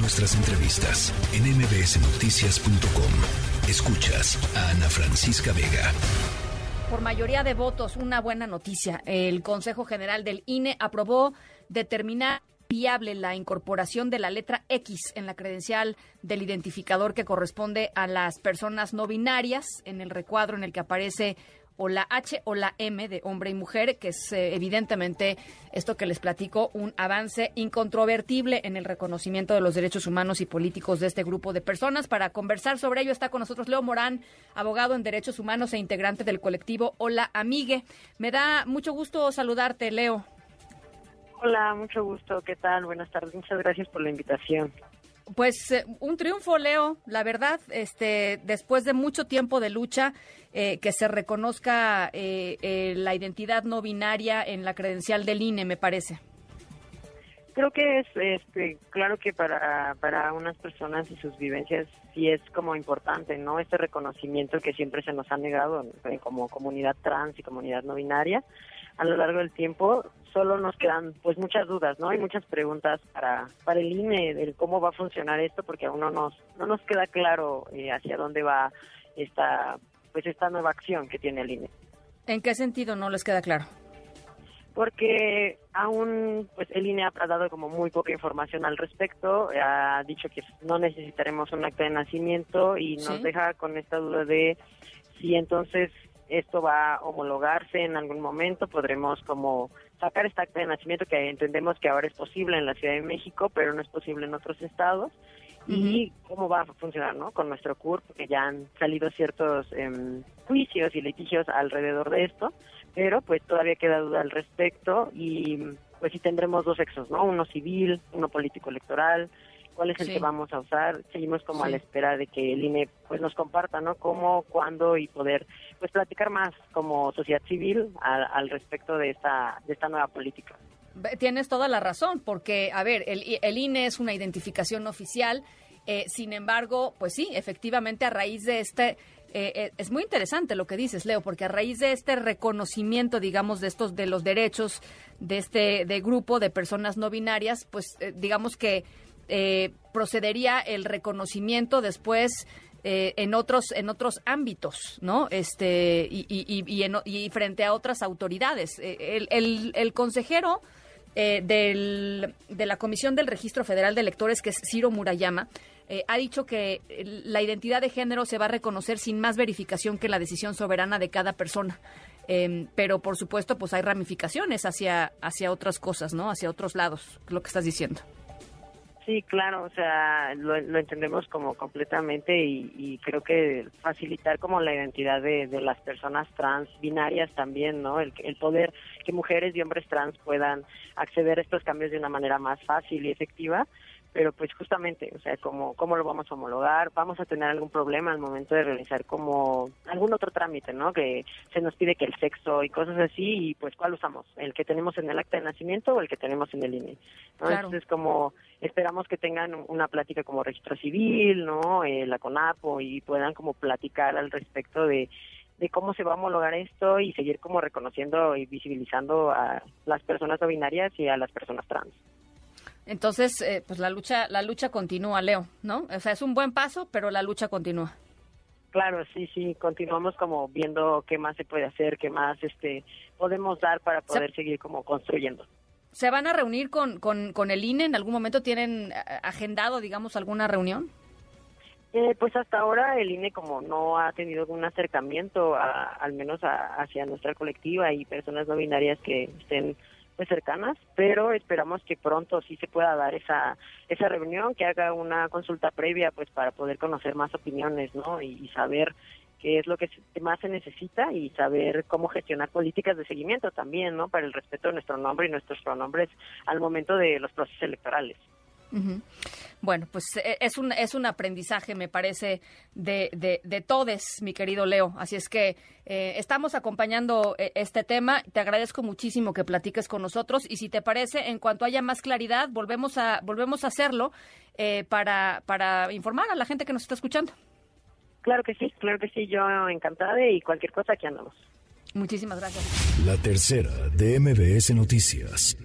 nuestras entrevistas en mbsnoticias.com. Escuchas a Ana Francisca Vega. Por mayoría de votos, una buena noticia. El Consejo General del INE aprobó determinar viable la incorporación de la letra X en la credencial del identificador que corresponde a las personas no binarias en el recuadro en el que aparece o la H o la M de hombre y mujer, que es eh, evidentemente esto que les platico, un avance incontrovertible en el reconocimiento de los derechos humanos y políticos de este grupo de personas. Para conversar sobre ello está con nosotros Leo Morán, abogado en derechos humanos e integrante del colectivo Hola Amigue. Me da mucho gusto saludarte, Leo. Hola, mucho gusto. ¿Qué tal? Buenas tardes. Muchas gracias por la invitación. Pues eh, un triunfo, Leo, la verdad, este, después de mucho tiempo de lucha, eh, que se reconozca eh, la identidad no binaria en la credencial del INE, me parece. Creo que es, este, claro que para, para unas personas y sus vivencias sí es como importante, ¿no? Este reconocimiento que siempre se nos ha negado como comunidad trans y comunidad no binaria a lo largo del tiempo, solo nos quedan pues muchas dudas, ¿no? Hay muchas preguntas para, para el INE del cómo va a funcionar esto, porque aún no nos, no nos queda claro eh, hacia dónde va esta, pues esta nueva acción que tiene el INE. ¿En qué sentido no les queda claro? Porque aún pues el INE ha dado como muy poca información al respecto, ha dicho que no necesitaremos un acta de nacimiento y nos deja con esta duda de si entonces esto va a homologarse en algún momento, podremos como sacar esta acta de nacimiento que entendemos que ahora es posible en la Ciudad de México, pero no es posible en otros estados. Y cómo va a funcionar, ¿no? Con nuestro CURP, porque ya han salido ciertos em, juicios y litigios alrededor de esto, pero pues todavía queda duda al respecto y pues sí tendremos dos sexos, ¿no? Uno civil, uno político electoral, cuál es el que vamos a usar. Seguimos como a la espera de que el INE pues nos comparta, ¿no? Cómo, cuándo y poder pues platicar más como sociedad civil al, respecto de esta de esta nueva política. Tienes toda la razón, porque a ver, el, el INE es una identificación oficial. Eh, sin embargo, pues sí, efectivamente a raíz de este eh, eh, es muy interesante lo que dices, Leo, porque a raíz de este reconocimiento, digamos, de estos de los derechos de este de grupo de personas no binarias, pues digamos que eh, procedería el reconocimiento después eh, en otros en otros ámbitos, ¿no? Este y, y, frente a otras autoridades. Eh, el, el, consejero del, de la Comisión del Registro Federal de Electores, que es Ciro Murayama, ha dicho que la identidad de género se va a reconocer sin más verificación que la decisión soberana de cada persona. Em, pero por supuesto, pues hay ramificaciones hacia, hacia otras cosas, ¿no? Hacia otros lados, lo que estás diciendo. Sí, claro, o sea, lo, entendemos como completamente y, creo que facilitar como la identidad de, las personas trans binarias también, ¿no? El, el poder que mujeres y hombres trans puedan acceder a estos cambios de una manera más fácil y efectiva, pero pues justamente, o sea, como cómo lo vamos a homologar, vamos a tener algún problema al momento de realizar como algún otro trámite, ¿no? Que se nos pide que el sexo y cosas así, y pues cuál usamos, el que tenemos en el acta de nacimiento o el que tenemos en el INE. Entonces como esperamos que tengan una plática como registro civil, ¿no? Eh, la CONAPO y puedan como platicar al respecto de de cómo se va a homologar esto y seguir como reconociendo y visibilizando a las personas no binarias y a las personas trans. Entonces, eh, pues la lucha, la lucha continúa, Leo, ¿no? O sea, es un buen paso, pero la lucha continúa. Claro, sí, sí, continuamos como viendo qué más se puede hacer, qué más este podemos dar para poder seguir como construyendo. ¿Se van a reunir con, con, con, el INE? ¿En algún momento tienen eh, agendado, digamos, alguna reunión? Eh, pues hasta ahora el INE como no ha tenido algún acercamiento, al menos hacia nuestra colectiva y personas no binarias que estén cercanas, pero esperamos que pronto sí se pueda dar esa esa reunión, que haga una consulta previa pues para poder conocer más opiniones, ¿no? Y, saber qué es lo que más se necesita y saber cómo gestionar políticas de seguimiento también, ¿no? Para el respeto de nuestro nombre y nuestros pronombres al momento de los procesos electorales. Bueno, pues eh, es un, es un aprendizaje, me parece, de, de, de todos, mi querido Leo. Así es que eh, estamos acompañando eh, este tema. Te agradezco muchísimo que platiques con nosotros y si te parece, en cuanto haya más claridad, volvemos a, volvemos a hacerlo para, para informar a la gente que nos está escuchando. Claro que sí, claro que sí, yo encantada y cualquier cosa aquí andamos. Muchísimas gracias. La tercera de MBS Noticias.